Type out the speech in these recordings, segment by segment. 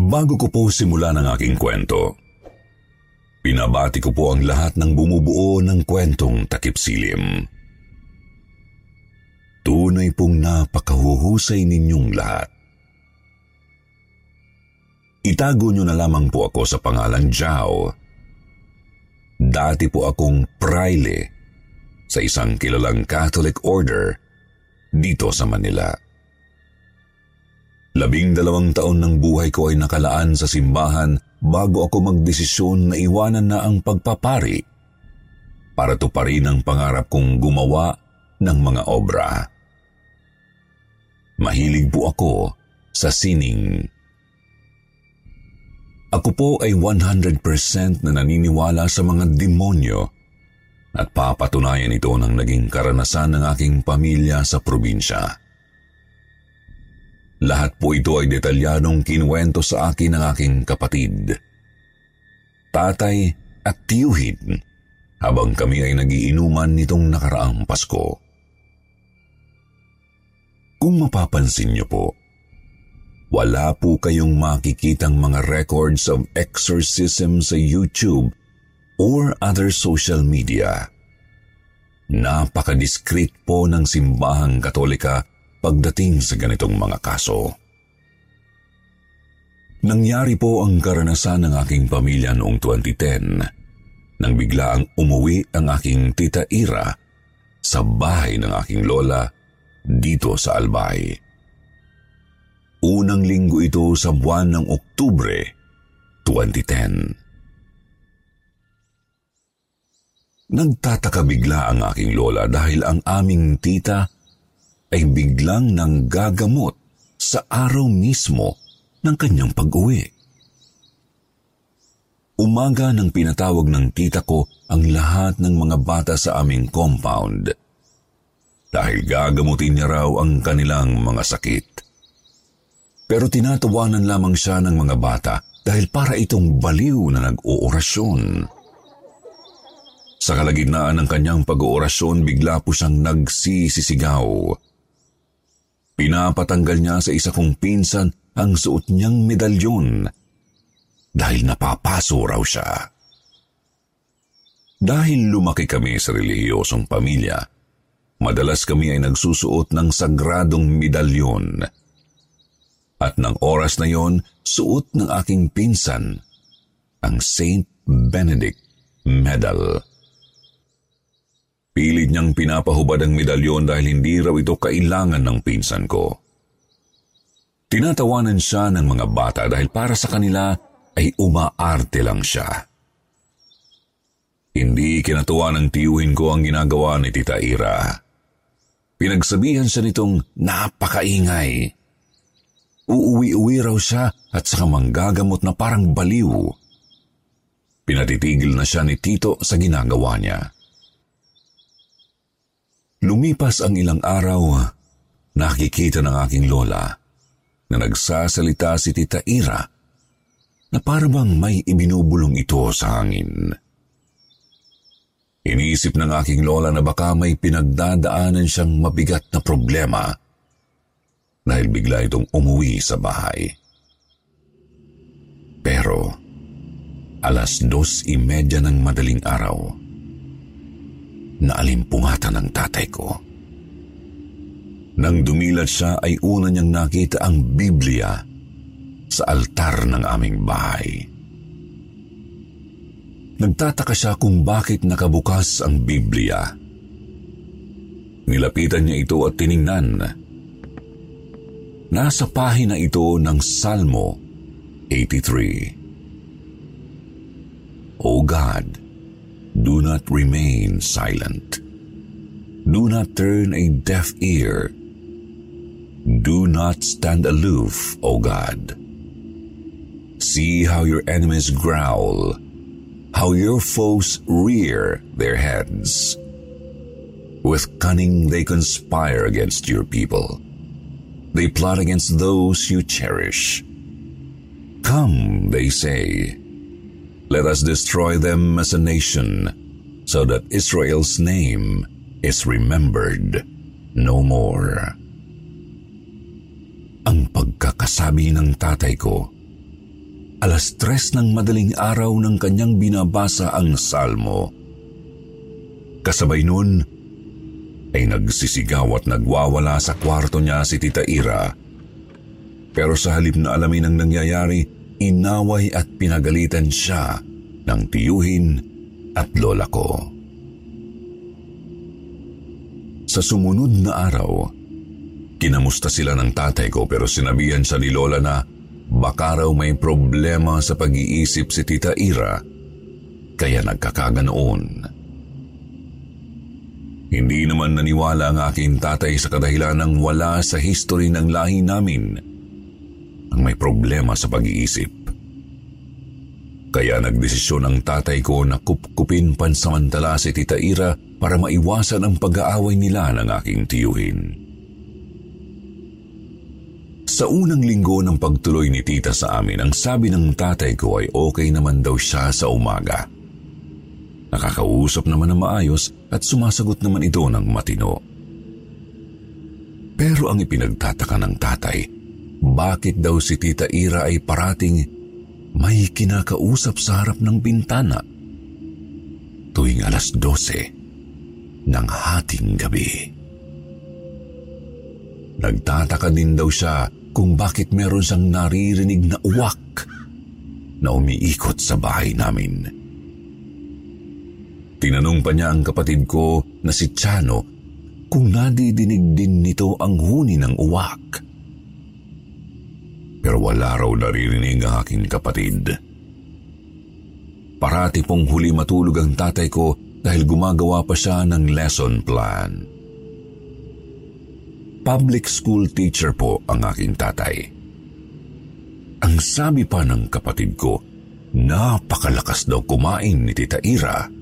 Bago ko po simulan ang aking kwento, pinabati ko po ang lahat ng bumubuo ng kwentong takip silim. Tunay pong napakahuhusay ninyong lahat. Itago nyo na lamang po ako sa pangalan Jao. Dati po akong praile sa isang kilalang Catholic order dito sa Manila. Labing dalawang taon ng buhay ko ay nakalaan sa simbahan bago ako magdesisyon na iwanan na ang pagpapari para tuparin ang pangarap kong gumawa ng mga obra. Mahilig po ako sa sining. Ako po ay 100% na naniniwala sa mga demonyo at papatunayan ito ng naging karanasan ng aking pamilya sa probinsya. Lahat po ito ay detalyadong kinuwento sa akin ng aking kapatid. Tatay at tiyuhin habang kami ay nagiinuman nitong nakaraang Pasko. Kung mapapansin niyo po, wala po kayong makikitang mga records of exorcism sa YouTube or other social media. Napaka-discreet po ng simbahang katolika pagdating sa ganitong mga kaso. Nangyari po ang karanasan ng aking pamilya noong 2010 nang biglaang umuwi ang aking tita Ira sa bahay ng aking lola dito sa Albay. Unang linggo ito sa buwan ng Oktubre 2010. Nagtataka bigla ang aking lola dahil ang aming tita ay biglang nanggagamot sa araw mismo ng kanyang pag-uwi. Umaga nang pinatawag ng tita ko ang lahat ng mga bata sa aming compound dahil gagamutin niya raw ang kanilang mga sakit. Pero tinatawanan lamang siya ng mga bata dahil para itong baliw na nag-oorasyon. Sa kalagitnaan ng kanyang pag-oorasyon, bigla po siyang nagsisisigaw. Pinapatanggal niya sa isa kong pinsan ang suot niyang medalyon dahil napapaso raw siya. Dahil lumaki kami sa relihiyosong pamilya, madalas kami ay nagsusuot ng sagradong medalyon. At ng oras na yon, suot ng aking pinsan ang Saint Benedict Medal. Pilit niyang pinapahubad ang medalyon dahil hindi raw ito kailangan ng pinsan ko. Tinatawanan siya ng mga bata dahil para sa kanila ay umaarte lang siya. Hindi kinatuwa ng tiyuhin ko ang ginagawa ni Tita Ira. Pinagsabihan siya nitong napakaingay. Uuwi-uwi raw siya at saka manggagamot na parang baliw. Pinatitigil na siya ni Tito sa ginagawa niya. Lumipas ang ilang araw, nakikita ng aking lola na nagsasalita si Tita Ira na parabang may ibinubulong ito sa hangin. Iniisip ng aking lola na baka may pinagdadaanan siyang mabigat na problema dahil bigla itong umuwi sa bahay. Pero, alas dos imedya ng madaling araw, naalimpungatan ng tatay ko. Nang dumilat siya ay una niyang nakita ang Biblia sa altar ng aming bahay. Nagtataka siya kung bakit nakabukas ang Biblia. Nilapitan niya ito at tiningnan. Nasa pahina ito ng Salmo 83. O God, do not remain silent. Do not turn a deaf ear. Do not stand aloof, O God. See how your enemies growl, how your foes rear their heads. With cunning they conspire against your people. They plot against those you cherish. Come, they say, let us destroy them as a nation, so that Israel's name is remembered no more. Ang pagkakasabi ng tatay ko, alas tres ng madaling araw ng kanyang binabasa ang salmo. Kasabay nun, ay nagsisigaw at nagwawala sa kwarto niya si Tita Ira. Pero sa halip na alamin ang nangyayari, inaway at pinagalitan siya ng tiyuhin at lola ko. Sa sumunod na araw, kinamusta sila ng tatay ko pero sinabihan siya ni lola na baka raw may problema sa pag-iisip si Tita Ira kaya nagkakaganoon. Hindi naman naniwala ang aking tatay sa kadahilan ng wala sa history ng lahi namin ang may problema sa pag-iisip. Kaya nagdesisyon ang tatay ko na kupkupin pansamantala si Tita Ira para maiwasan ang pag-aaway nila ng aking tiyuhin. Sa unang linggo ng pagtuloy ni Tita sa amin, ang sabi ng tatay ko ay okay naman daw siya sa umaga. Nakakausap naman ng maayos at sumasagot naman ito ng matino. Pero ang ipinagtataka ng tatay, bakit daw si Tita Ira ay parating may kinakausap sa harap ng bintana tuwing alas 12 ng hating gabi. Nagtataka din daw siya kung bakit meron siyang naririnig na uwak na umiikot sa bahay namin. Tinanong pa niya ang kapatid ko na si Chano kung nadidinig din nito ang huni ng uwak. Pero wala raw naririnig ang aking kapatid. Parati pong huli matulog ang tatay ko dahil gumagawa pa siya ng lesson plan. Public school teacher po ang aking tatay. Ang sabi pa ng kapatid ko, napakalakas daw kumain ni Tita Ira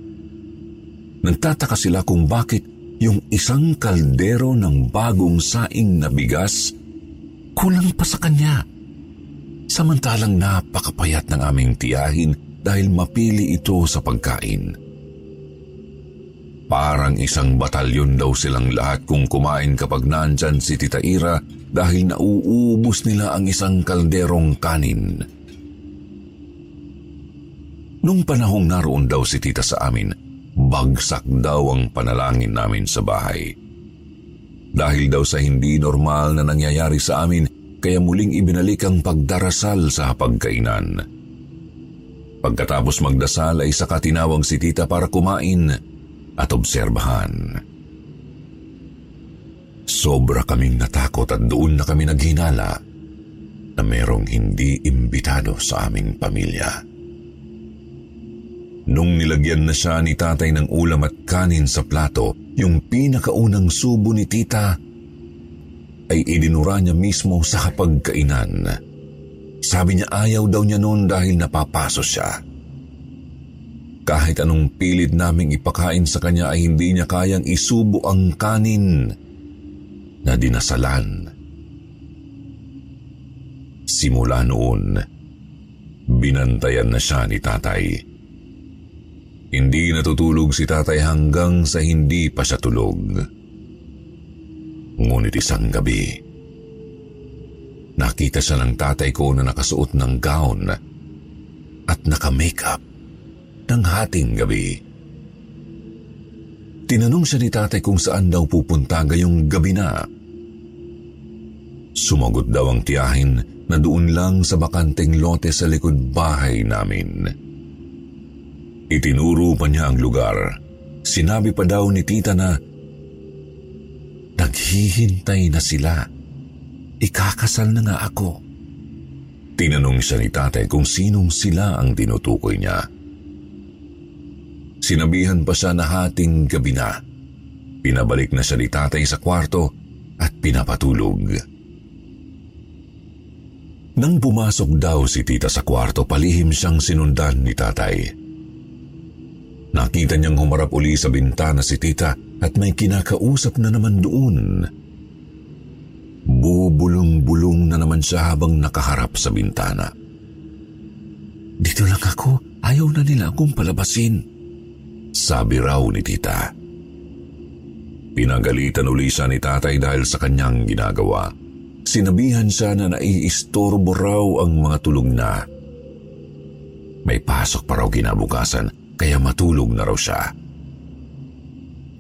Nagtataka sila kung bakit yung isang kaldero ng bagong saing na bigas kulang pa sa kanya. Samantalang napakapayat ng aming tiyahin dahil mapili ito sa pagkain. Parang isang batalyon daw silang lahat kung kumain kapag nandyan si Tita Ira dahil nauubos nila ang isang kalderong kanin. Nung panahong naroon daw si Tita sa amin, bagsak daw ang panalangin namin sa bahay. Dahil daw sa hindi normal na nangyayari sa amin, kaya muling ibinalik ang pagdarasal sa pagkainan. Pagkatapos magdasal ay saka tinawag si tita para kumain at obserbahan. Sobra kaming natakot at doon na kami naghinala na merong hindi imbitado sa aming pamilya. Nung nilagyan na siya ni tatay ng ulam at kanin sa plato, yung pinakaunang subo ni tita ay idinura niya mismo sa kapagkainan. Sabi niya ayaw daw niya noon dahil napapaso siya. Kahit anong pilit naming ipakain sa kanya ay hindi niya kayang isubo ang kanin na dinasalan. Simula noon, binantayan na siya ni tatay. Hindi natutulog si tatay hanggang sa hindi pa siya tulog. Ngunit isang gabi, nakita siya ng tatay ko na nakasuot ng gown at naka-makeup ng hating gabi. Tinanong siya ni tatay kung saan daw pupunta ngayong gabi na. Sumagot daw ang tiyahin na doon lang sa bakanteng lote sa likod bahay namin. Itinuro pa niya ang lugar. Sinabi pa daw ni tita na naghihintay na sila. Ikakasal na nga ako. Tinanong siya ni tatay kung sinong sila ang tinutukoy niya. Sinabihan pa siya na hating gabi na. Pinabalik na siya ni tatay sa kwarto at pinapatulog. Nang pumasok daw si tita sa kwarto, palihim siyang sinundan ni tatay. Nakita niyang humarap uli sa bintana si tita at may kinakausap na naman doon. Bubulong-bulong na naman siya habang nakaharap sa bintana. Dito lang ako, ayaw na nila akong palabasin. Sabi raw ni tita. Pinagalitan uli siya ni tatay dahil sa kanyang ginagawa. Sinabihan siya na naiistorbo raw ang mga tulog na. May pasok pa raw kinabukasan kaya matulog na raw siya.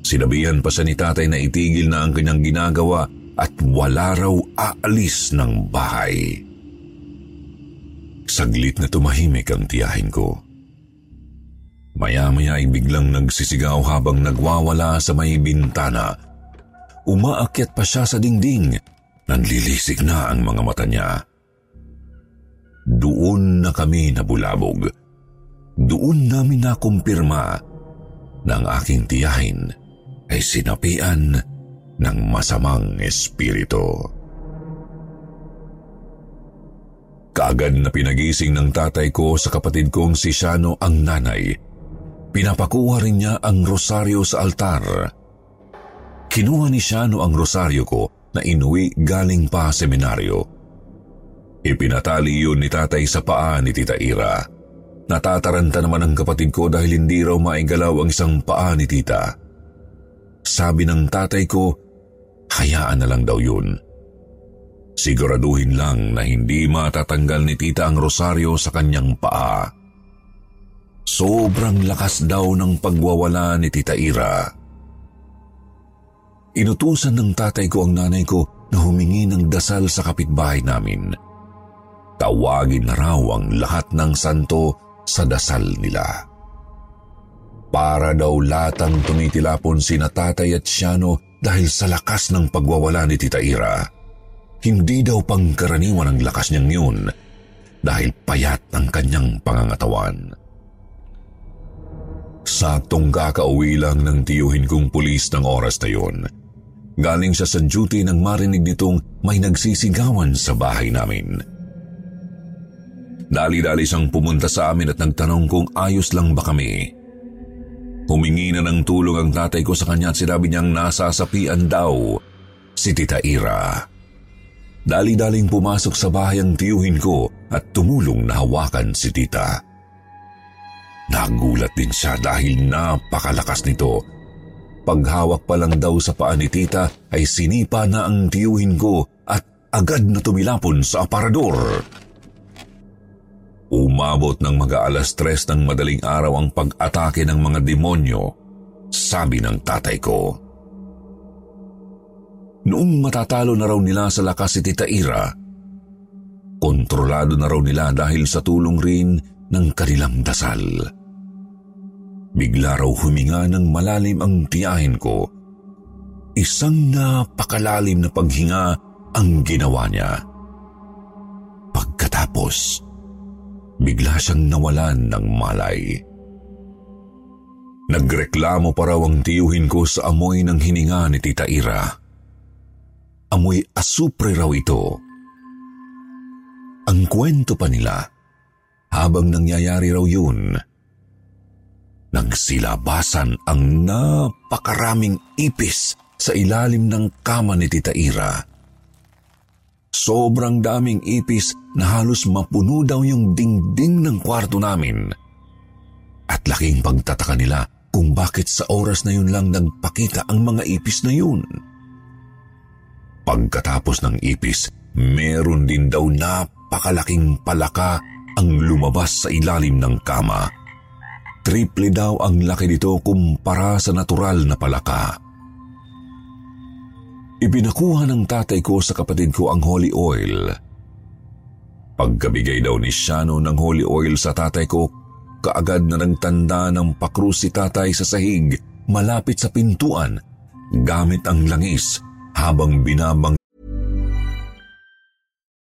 Sinabihan pa siya ni tatay na itigil na ang kanyang ginagawa at wala raw aalis ng bahay. Saglit na tumahimik ang tiyahin ko. Maya-maya ay biglang nagsisigaw habang nagwawala sa may bintana. Umaakyat pa siya sa dingding. Nanlilisik na ang mga mata niya. Doon na kami nabulabog. Doon namin nakumpirma na ang aking tiyahin ay sinapian ng masamang espiritu. Kaagad na pinagising ng tatay ko sa kapatid kong si Shano ang nanay Pinapakuha rin niya ang rosaryo sa altar. Kinuha ni Shano ang rosaryo ko na inuwi galing pa seminaryo. Ipinatali yun ni tatay sa paa ni tita Ira. Natataranta naman ang kapatid ko dahil hindi raw maigalaw ang isang paa ni tita. Sabi ng tatay ko, hayaan na lang daw yun. Siguraduhin lang na hindi matatanggal ni tita ang rosaryo sa kanyang paa. Sobrang lakas daw ng pagwawala ni Tita Ira. Inutusan ng tatay ko ang nanay ko na humingi ng dasal sa kapitbahay namin. Tawagin na raw ang lahat ng santo sa dasal nila. Para daw latang tumitilapon si tatay at siyano dahil sa lakas ng pagwawala ni Tita Ira. Hindi daw pangkaraniwan ang lakas niyang yun dahil payat ang kanyang pangangatawan. Saktong kakauwi lang ng tiyuhin kong pulis ng oras na yun. Galing siya sa duty nang marinig nitong may nagsisigawan sa bahay namin. Dali-dali siyang pumunta sa amin at nagtanong kung ayos lang ba kami. Humingi na ng tulong ang tatay ko sa kanya at sinabi niyang nasasapian daw si Tita Ira. Dali-daling pumasok sa bahay ang tiyuhin ko at tumulong na hawakan si Tita. Nagulat din siya dahil napakalakas nito. Paghawak pa lang daw sa paa ni tita ay sinipa na ang tiyuhin ko at agad na tumilapon sa aparador. Umabot ng mga alas tres ng madaling araw ang pag-atake ng mga demonyo, sabi ng tatay ko. Noong matatalo na raw nila sa lakas si Tita Ira, kontrolado na raw nila dahil sa tulong rin ng kanilang dasal. Bigla raw huminga ng malalim ang tiyahin ko. Isang napakalalim na paghinga ang ginawa niya. Pagkatapos, bigla siyang nawalan ng malay. Nagreklamo pa raw ang tiyuhin ko sa amoy ng hininga ni Tita Ira. Amoy asupre raw ito. Ang kwento pa nila, habang nangyayari raw yun, Nagsilabasan ang napakaraming ipis sa ilalim ng kama ni Tita Ira. Sobrang daming ipis na halos mapuno daw yung dingding ng kwarto namin. At laking pagtataka nila kung bakit sa oras na yun lang nagpakita ang mga ipis na yun. Pagkatapos ng ipis, meron din daw napakalaking palaka ang lumabas sa ilalim ng kama. Triple daw ang laki nito kumpara sa natural na palaka. Ibinakuha ng tatay ko sa kapatid ko ang holy oil. Pagkabigay daw ni Shano ng holy oil sa tatay ko, kaagad na nagtanda ng pakrus si tatay sa sahig malapit sa pintuan gamit ang langis habang binabang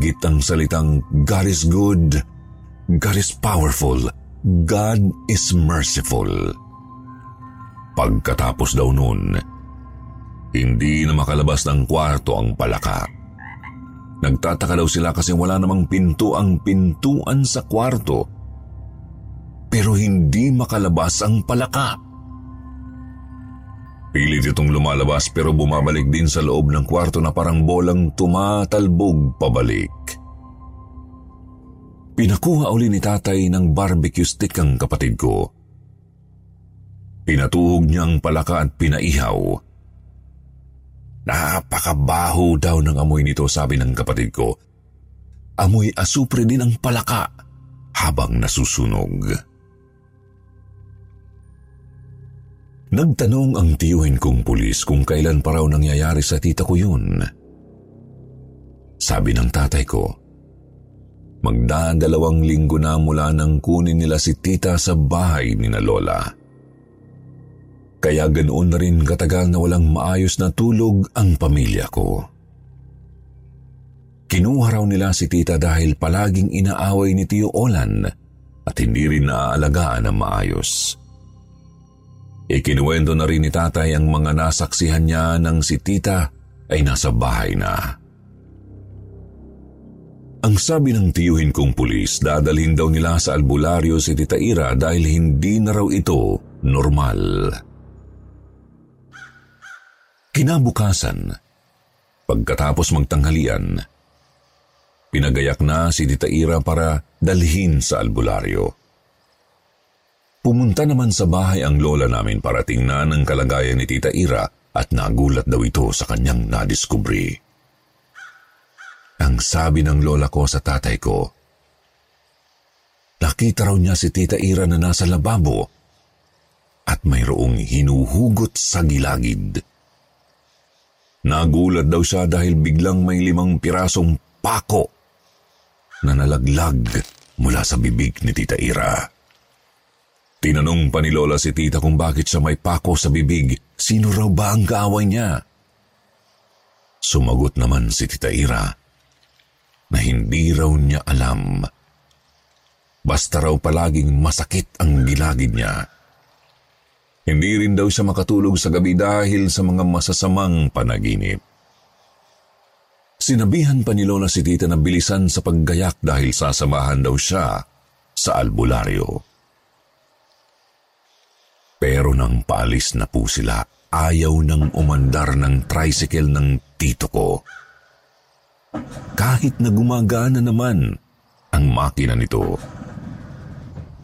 Gitang salitang God is good, God is powerful, God is merciful. Pagkatapos daw nun, hindi na makalabas ng kwarto ang palaka. Nagtataka daw sila kasi wala namang pinto ang pintuan sa kwarto. Pero hindi makalabas ang palaka. Pilit itong lumalabas pero bumabalik din sa loob ng kwarto na parang bolang tumatalbog pabalik. Pinakuha uli ni tatay ng barbecue stick ang kapatid ko. Pinatuhog niya ang palaka at pinaihaw. Napakabaho daw ng amoy nito sabi ng kapatid ko. Amoy asupre din ang palaka habang nasusunog. Nagtanong ang tiyuhin kong pulis kung kailan pa raw nangyayari sa tita ko yun. Sabi ng tatay ko, magdadalawang linggo na mula nang kunin nila si tita sa bahay ni na Lola. Kaya ganoon na rin katagal na walang maayos na tulog ang pamilya ko. Kinuha raw nila si tita dahil palaging inaaway ni Tio Olan at hindi rin naaalagaan ng maayos. Ikinuwento na rin ni tatay ang mga nasaksihan niya nang si tita ay nasa bahay na. Ang sabi ng tiyuhin kong pulis, dadalhin daw nila sa albularyo si Tita Ira dahil hindi na raw ito normal. Kinabukasan, pagkatapos magtanghalian, pinagayak na si Tita Ira para dalhin sa albularyo. Pumunta naman sa bahay ang lola namin para tingnan ang kalagayan ni Tita Ira at nagulat daw ito sa kanyang nadiskubri. Ang sabi ng lola ko sa tatay ko, nakita raw niya si Tita Ira na nasa lababo at mayroong hinuhugot sa gilagid. Nagulat daw siya dahil biglang may limang pirasong pako na nalaglag mula sa bibig ni Tita Ira. Tinanong pa ni Lola si tita kung bakit siya may pako sa bibig. Sino raw ba ang kaaway niya? Sumagot naman si tita Ira na hindi raw niya alam. Basta raw palaging masakit ang gilagid niya. Hindi rin daw siya makatulog sa gabi dahil sa mga masasamang panaginip. Sinabihan pa ni Lola si tita na bilisan sa paggayak dahil sasamahan daw siya sa albularyo. Pero nang paalis na po sila, ayaw nang umandar ng tricycle ng tito ko. Kahit na gumagana naman ang makina nito.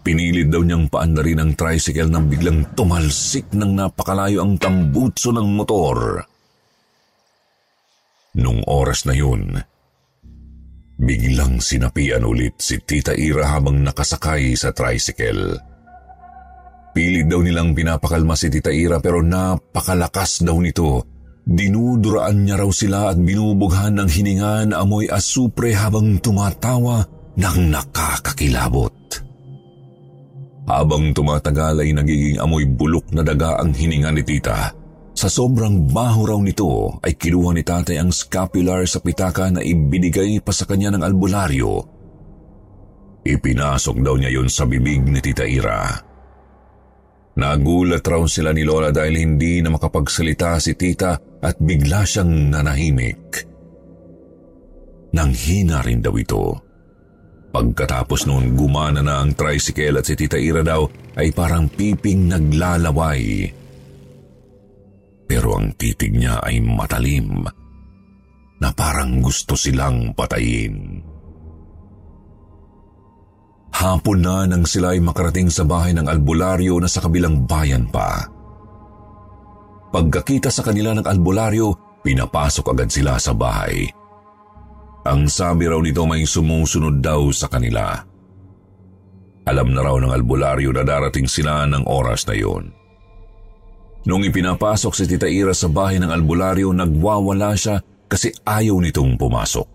Pinilit daw niyang paandarin ang tricycle nang biglang tumalsik ng napakalayo ang tambutso ng motor. Nung oras na yun, biglang sinapian ulit si Tita Ira habang nakasakay sa tricycle. Pilit daw nilang pinapakalma si Tita Ira pero napakalakas daw nito. Dinuduraan niya raw sila at binubughan ng hininga na amoy asupre habang tumatawa ng nakakakilabot. Habang tumatagal ay nagiging amoy bulok na daga ang hininga ni Tita. Sa sobrang baho raw nito ay kinuha ni tatay ang scapular sa pitaka na ibinigay pa sa kanya ng albularyo. Ipinasok daw niya yon sa bibig ni Tita Ira. Nagulat raw sila ni Lola dahil hindi na makapagsalita si tita at bigla siyang nanahimik. Nang hina rin daw ito. Pagkatapos noon gumana na ang tricycle at si Tita Ira daw ay parang piping naglalaway. Pero ang titig niya ay matalim na parang gusto silang patayin. Hapon na nang sila ay makarating sa bahay ng albularyo na sa kabilang bayan pa. Pagkakita sa kanila ng albularyo, pinapasok agad sila sa bahay. Ang sabi raw nito may sumusunod daw sa kanila. Alam na raw ng albularyo na darating sila ng oras na yun. Nung ipinapasok si Tita Ira sa bahay ng albularyo, nagwawala siya kasi ayaw nitong pumasok.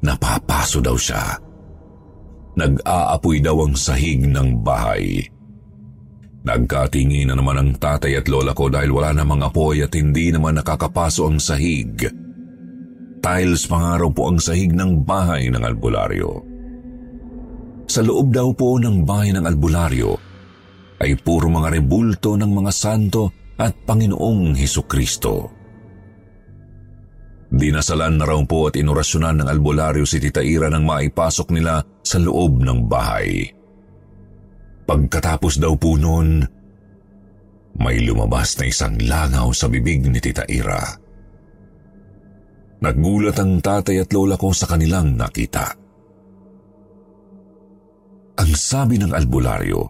Napapaso daw siya. Nag-aapoy daw ang sahig ng bahay. Nagkatingi na naman ang tatay at lola ko dahil wala namang apoy at hindi naman nakakapaso ang sahig. Tiles pa nga raw po ang sahig ng bahay ng albularyo. Sa loob daw po ng bahay ng albularyo ay puro mga rebulto ng mga santo at Panginoong Heso Kristo. Dinasalan na raw po at inorasyonan ng albularyo si Tita Ira nang maipasok nila sa loob ng bahay. Pagkatapos daw po noon, may lumabas na isang langaw sa bibig ni Tita Ira. Naggulat ang tatay at lola ko sa kanilang nakita. Ang sabi ng albularyo,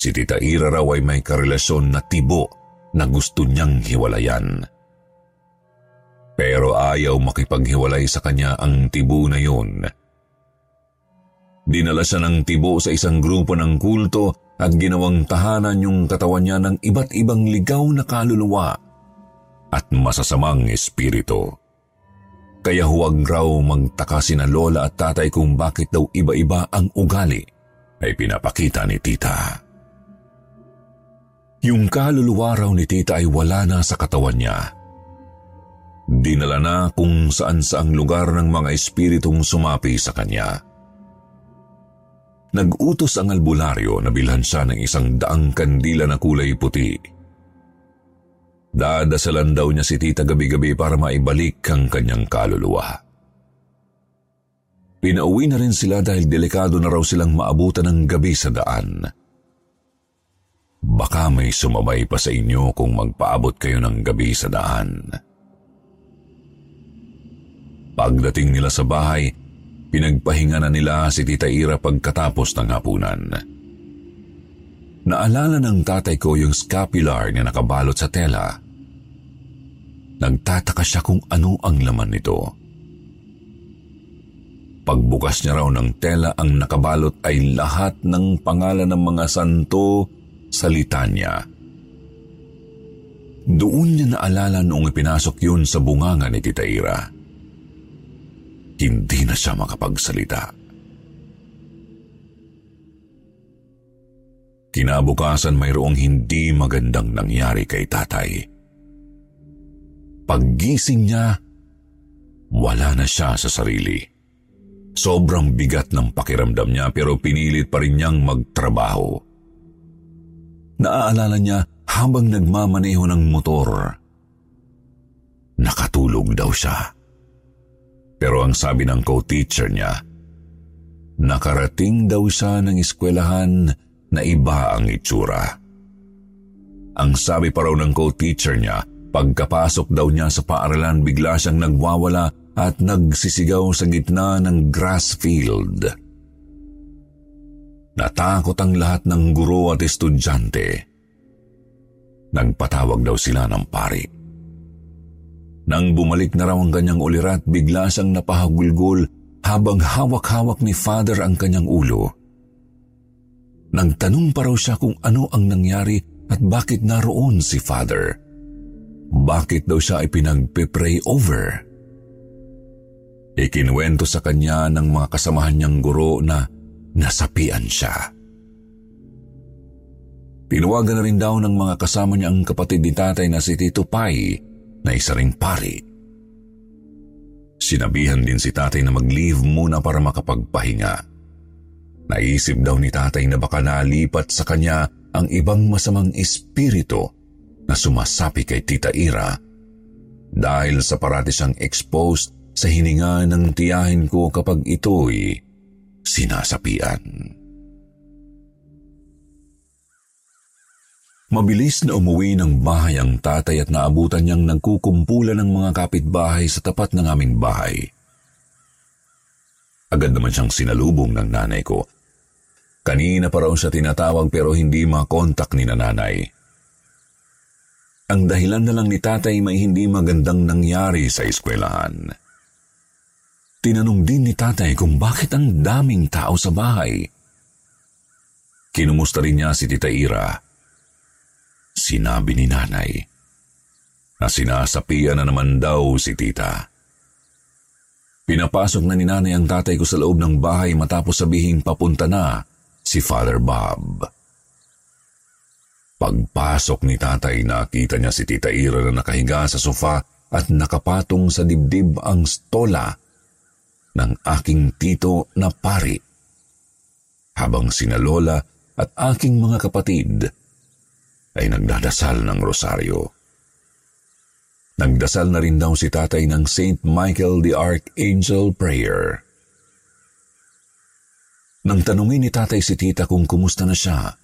si Tita Ira raw ay may karelasyon na tibo na gusto niyang hiwalayan. Pero ayaw makipaghiwalay sa kanya ang tibo na yun. Dinala siya ng tibo sa isang grupo ng kulto at ginawang tahanan yung katawan niya ng iba't ibang ligaw na kaluluwa at masasamang espiritu. Kaya huwag raw magtaka si na lola at tatay kung bakit daw iba-iba ang ugali ay pinapakita ni tita. Yung kaluluwa raw ni tita ay wala na sa katawan niya Dinala na kung saan saang lugar ng mga espiritong sumapi sa kanya. Nag-utos ang albularyo na bilhan siya ng isang daang kandila na kulay puti. Dadasalan daw niya si tita gabi-gabi para maibalik ang kanyang kaluluwa. Pinauwi na rin sila dahil delikado na raw silang maabutan ng gabi sa daan. Baka may sumabay pa sa inyo kung magpaabot kayo ng gabi sa daan. Pagdating nila sa bahay, pinagpahinga na nila si Tita Ira pagkatapos ng hapunan. Naalala ng tatay ko yung scapular na nakabalot sa tela. Nagtataka siya kung ano ang laman nito. Pagbukas niya raw ng tela ang nakabalot ay lahat ng pangalan ng mga santo sa litanya. Doon niya naalala noong ipinasok yun sa bunganga ni Tita Ira hindi na siya makapagsalita. Kinabukasan mayroong hindi magandang nangyari kay tatay. Paggising niya, wala na siya sa sarili. Sobrang bigat ng pakiramdam niya pero pinilit pa rin niyang magtrabaho. Naaalala niya habang nagmamaneho ng motor. Nakatulog daw siya. Pero ang sabi ng co-teacher niya, nakarating daw siya ng eskwelahan na iba ang itsura. Ang sabi pa raw ng co-teacher niya, pagkapasok daw niya sa paaralan bigla siyang nagwawala at nagsisigaw sa gitna ng grass field. Natakot ang lahat ng guro at estudyante. Nagpatawag daw sila ng pari. Nang bumalik na raw ang kanyang ulirat, bigla siyang napahagulgol habang hawak-hawak ni Father ang kanyang ulo. Nagtanong pa raw siya kung ano ang nangyari at bakit naroon si Father. Bakit daw siya ay pinagpe-pray over? Ikinwento sa kanya ng mga kasamahan niyang guro na nasapian siya. Tinawagan na rin daw ng mga kasama niya ang kapatid ni tatay na si Tito Pai na isa ring pari. Sinabihan din si tatay na mag-leave muna para makapagpahinga. Naisip daw ni tatay na baka nalipat sa kanya ang ibang masamang espiritu na sumasapi kay Tita Ira dahil sa parati siyang exposed sa hininga ng tiyahin ko kapag ito'y sinasapian. Mabilis na umuwi ng bahay ang tatay at naabutan niyang nagkukumpulan ng mga kapitbahay sa tapat ng aming bahay. Agad naman siyang sinalubong ng nanay ko. Kanina pa raw siya tinatawag pero hindi makontak ni nanay. Ang dahilan na lang ni tatay may hindi magandang nangyari sa eskwelahan. Tinanong din ni tatay kung bakit ang daming tao sa bahay. Kinumusta rin niya si Tita Ira Sinabi ni nanay na sinasapian na naman daw si tita. Pinapasok na ni nanay ang tatay ko sa loob ng bahay matapos sabihing papunta na si Father Bob. Pagpasok ni tatay, nakita niya si Tita Ira na nakahiga sa sofa at nakapatong sa dibdib ang stola ng aking tito na pari. Habang sina Lola at aking mga kapatid ay nagdadasal ng rosaryo. Nagdasal na rin daw si tatay ng St. Michael the Archangel Prayer. Nang tanungin ni tatay si tita kung kumusta na siya,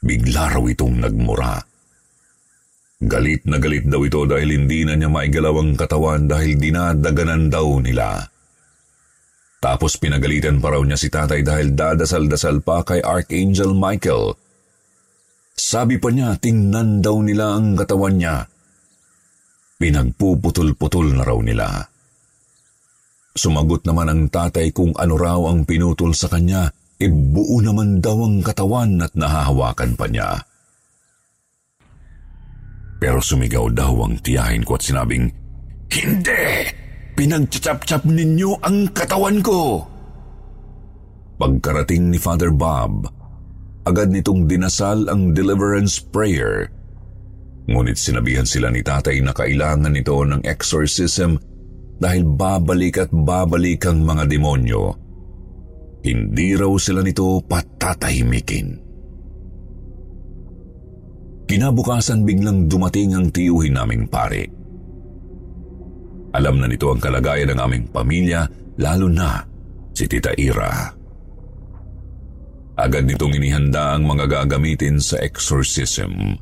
bigla raw itong nagmura. Galit na galit daw ito dahil hindi na niya maigalaw ang katawan dahil dinadaganan daw nila. Tapos pinagalitan pa raw niya si tatay dahil dadasal-dasal pa kay Archangel Michael sabi pa niya, tingnan daw nila ang katawan niya. Pinagpuputol-putol na raw nila. Sumagot naman ang tatay kung ano raw ang pinutol sa kanya, e buo naman daw ang katawan at nahahawakan pa niya. Pero sumigaw daw ang tiyahin ko at sinabing, Hindi! Pinagtsap-tsap ninyo ang katawan ko! Pagkarating ni Father Bob, agad nitong dinasal ang deliverance prayer. Ngunit sinabihan sila ni tatay na kailangan nito ng exorcism dahil babalik at babalik ang mga demonyo. Hindi raw sila nito patatahimikin. Kinabukasan biglang dumating ang tiyuhin naming pare. Alam na nito ang kalagayan ng aming pamilya, lalo na si Tita Ira. Agad nitong inihanda ang mga gagamitin sa exorcism.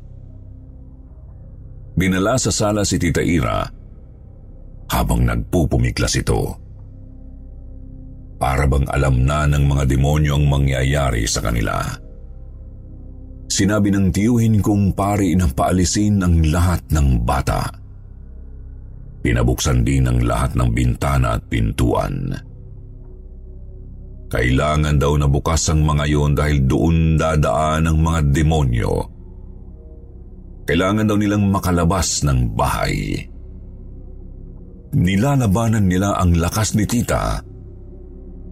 Binala sa sala si Tita Ira habang nagpupumiklas ito. Para bang alam na ng mga demonyo ang mangyayari sa kanila. Sinabi ng tiyuhin kong pari na paalisin ang lahat ng bata. Pinabuksan din ang lahat ng bintana at pintuan. Kailangan daw na bukas ang mga yon dahil doon dadaan ang mga demonyo. Kailangan daw nilang makalabas ng bahay. Nilalabanan nila ang lakas ni tita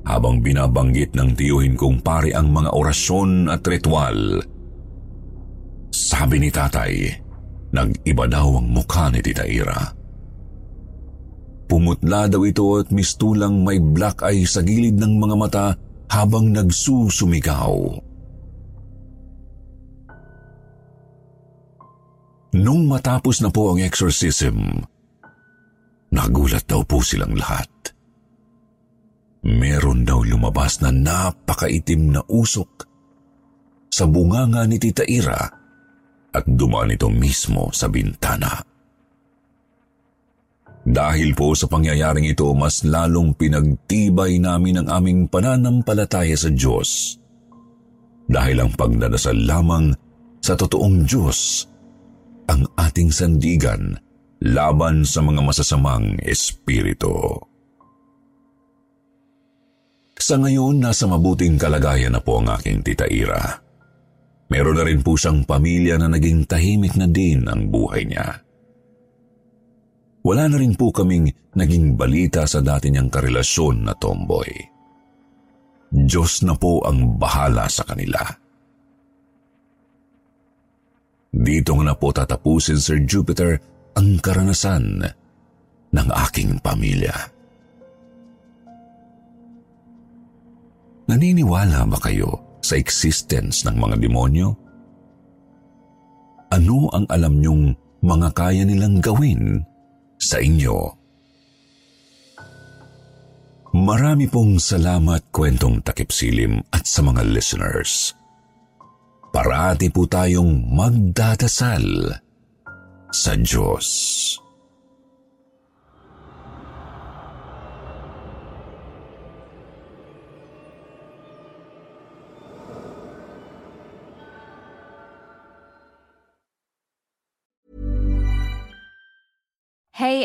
habang binabanggit ng tiyuhin kong pare ang mga orasyon at ritual. Sabi ni tatay, nag-iba daw ang mukha ni tita Ira. Pumutla daw ito at mistulang may black eye sa gilid ng mga mata habang nagsusumigaw. Nung matapos na po ang exorcism, nagulat daw po silang lahat. Meron daw lumabas na napakaitim na usok sa bunganga ni Tita Ira at dumaan ito mismo sa bintana. Dahil po sa pangyayaring ito, mas lalong pinagtibay namin ang aming pananampalataya sa Diyos. Dahil ang pagdadasal lamang sa totoong Diyos ang ating sandigan laban sa mga masasamang espiritu. Sa ngayon, nasa mabuting kalagayan na po ang aking tita Ira. Meron na rin po siyang pamilya na naging tahimik na din ang buhay niya. Wala na rin po kaming naging balita sa dati niyang karelasyon na tomboy. Diyos na po ang bahala sa kanila. Dito na po tatapusin, Sir Jupiter, ang karanasan ng aking pamilya. Naniniwala ba kayo sa existence ng mga demonyo? Ano ang alam niyong mga kaya nilang gawin sa inyo. Marami pong salamat kwentong takip silim at sa mga listeners. parati po tayong magdadasal sa Diyos.